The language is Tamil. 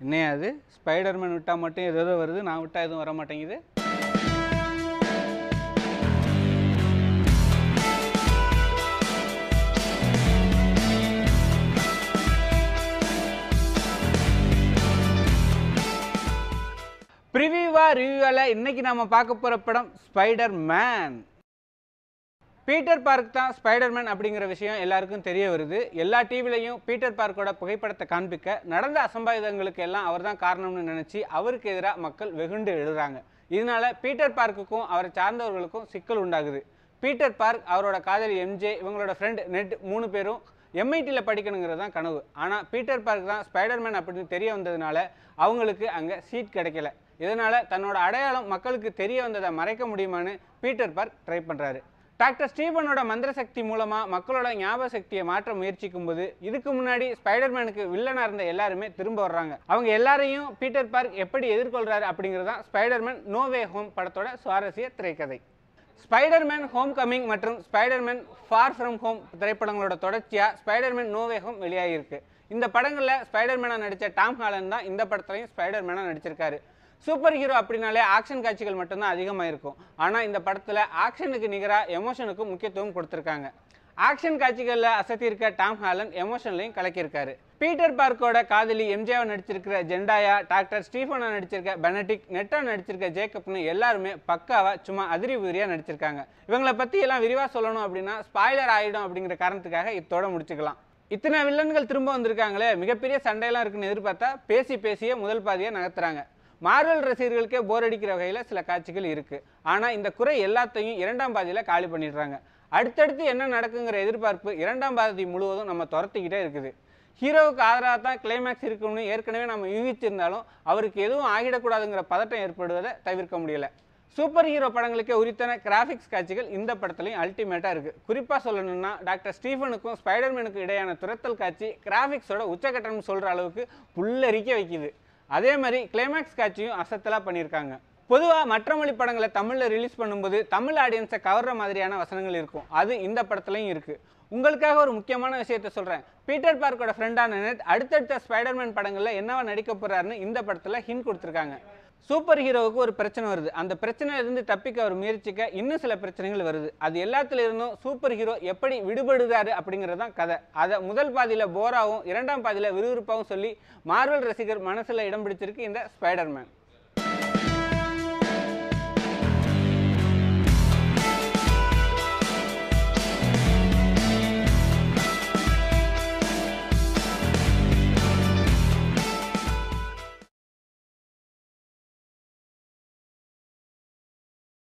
என்னையா அது ஸ்பைடர்மேன் விட்டால் மட்டும் எது எதோ வருது நான் விட்டால் எதுவும் வர மாட்டேங்குது. ப்ரிவியூவா ரிவ்யூவால் இன்னைக்கு நம்ம பார்க்க போகிற படம் ஸ்பைடர் மேன் பீட்டர் பார்க் தான் ஸ்பைடர்மேன் அப்படிங்கிற விஷயம் எல்லாருக்கும் தெரிய வருது. எல்லா டிவிலையும் பீட்டர் பார்க்கோட புகைப்படத்தை காண்பிக்க நடந்த அசம்பாவிதங்களுக்கு எல்லாம் அவர் தான் காரணம்னு நினச்சி அவருக்கு எதிராக மக்கள் வெகுண்டு எழுதுறாங்க இதனால பீட்டர் பார்க்குக்கும் அவரை சார்ந்தவர்களுக்கும் சிக்கல் உண்டாகுது. பீட்டர் பார்க் அவரோட காதலி எம்ஜே இவங்களோட ஃப்ரெண்ட் நெட் மூணு பேரும் எம்ஐடியில் படிக்கணுங்கிறது தான் கனவு. ஆனால் பீட்டர் பார்க் தான் ஸ்பைடர்மேன் அப்படின்னு தெரிய வந்ததுனால அவங்களுக்கு அங்கே சீட் கிடைக்கல. இதனால் தன்னோட அடையாளம் மக்களுக்கு தெரிய வந்ததை மறைக்க முடியுமான்னு பீட்டர் பார்க் ட்ரை பண்ணுறாரு டாக்டர் ஸ்டீபனோட மந்திர சக்தி மூலமாக மக்களோட ஞாபக சக்தியை மாற்ற முயற்சிக்கும் போது இதுக்கு முன்னாடி ஸ்பைடர்மேனுக்கு வில்லனாக இருந்த எல்லாருமே திரும்ப வர்றாங்க. அவங்க எல்லாரையும் பீட்டர் பார்க் எப்படி எதிர்கொள்கிறாரு அப்படிங்கிறது தான் ஸ்பைடர்மேன் நோவே ஹோம் படத்தோட சுவாரஸ்ய திரைக்கதை. ஸ்பைடர்மேன் ஹோம் கமிங் மற்றும் ஸ்பைடர்மேன் ஃபார் ஃப்ரம் ஹோம் திரைப்படங்களோட தொடர்ச்சியாக ஸ்பைடர்மேன் நோவே ஹோம் வெளியாகிருக்கு இந்த படங்களில் ஸ்பைடர்மேனாக நடித்த டாம் ஹாலன் தான் இந்த படத்துலையும் ஸ்பைடர்மேனாக நடிச்சிருக்காரு. சூப்பர் ஹீரோ அப்படின்னாலே ஆக்ஷன் காட்சிகள் மட்டும்தான் அதிகமாக இருக்கும் ஆனால் இந்த படத்தில் ஆக்ஷனுக்கு நிகராக எமோஷனுக்கும் முக்கியத்துவம் கொடுத்துருக்காங்க. ஆக்ஷன் காட்சிகளில் அசத்தியிருக்க டாம் ஹாலன் எமோஷன்லையும் கலக்கியிருக்காரு. பீட்டர் பார்க்கோட காதலி எம்ஜிஆவை நடிச்சிருக்கிற ஜெண்டாயா டாக்டர் ஸ்டீஃபனா நடிச்சிருக்க பெனடிக் நெட்டா நடிச்சிருக்க ஜேக்கப்னு எல்லாருமே பக்காவாக சும்மா அதிரி உதிரியாக நடிச்சிருக்காங்க. இவங்களை பற்றி எல்லாம் விரிவாக சொல்லணும் அப்படின்னா ஸ்பாய்லர் ஆகிடும் அப்படிங்கிற காரணத்துக்காக இத்தோட முடிச்சுக்கலாம். இத்தனை வில்லன்கள் திரும்ப வந்திருக்காங்களே மிகப்பெரிய சண்டையெல்லாம் இருக்குன்னு எதிர்பார்த்தா பேசி பேசியே முதல் பாதியை நகர்த்துறாங்க. மார்வல் ரசிகர்களுக்கே போர் அடிக்கிற வகையில் சில காட்சிகள் இருக்குது ஆனால் இந்த குறை எல்லாத்தையும் இரண்டாம் பாதியில் காலி பண்ணிடுறாங்க. அடுத்தடுத்து என்ன நடக்குங்கிற எதிர்பார்ப்பு இரண்டாம் பாதி முழுவதும் நம்ம துரத்திக்கிட்டே இருக்குது. ஹீரோவுக்கு ஆதரவாக தான் கிளைமேக்ஸ் இருக்கும்னு ஏற்கனவே நம்ம யூகிச்சிருந்தாலும் அவருக்கு எதுவும் ஆகிடக்கூடாதுங்கிற பதட்டம் ஏற்படுவதை தவிர்க்க முடியலை. சூப்பர் ஹீரோ படங்களுக்கே உரித்தான கிராஃபிக்ஸ் காட்சிகள் இந்த படத்துலையும் அல்டிமேட்டாக இருக்குது குறிப்பாக சொல்லணும்னா டாக்டர் ஸ்டீஃபனுக்கும் ஸ்பைடர்மேனுக்கும் இடையான துரத்தல் காட்சி கிராஃபிக்ஸோட உச்சகட்டம்னு சொல்கிற அளவுக்கு புல்லரிக்க வைக்குது. அதே மாதிரி கிளைமேக்ஸ் காட்சியும் அசத்தலாக பண்ணியிருக்காங்க. பொதுவாக மற்ற மொழி படங்களை தமிழில் ரிலீஸ் பண்ணும்போது தமிழ் ஆடியன்ஸை கவர்ற மாதிரியான வசனங்கள் இருக்கும். அது இந்த படத்துலையும் இருக்குது உங்களுக்காக ஒரு முக்கியமான விஷயத்த சொல்கிறேன் பீட்டர் பார்க்கோட ஃப்ரெண்டான நெட் அடுத்தடுத்த ஸ்பைடர்மேன் படங்களில் என்னவா நடிக்க போகிறாருன்னு இந்த படத்தில் ஹிண்ட் கொடுத்துருக்காங்க. சூப்பர் ஹீரோவுக்கு ஒரு பிரச்சனை வருது. அந்த பிரச்சனையிலிருந்து தப்பிக்க அவர் முயற்சிக்க இன்னும் சில பிரச்சனைகள் வருது. அது எல்லாத்துல இருந்தும் சூப்பர் ஹீரோ எப்படி விடுபடுறாரு அப்படிங்கிறது தான் கதை. அதை முதல் பாதியில் போராவும் இரண்டாம் பாதியில் விறுவிறுப்பாகவும் சொல்லி மார்வல் ரசிகர் மனசில் இடம் பிடிச்சிருக்கு இந்த ஸ்பைடர்மேன்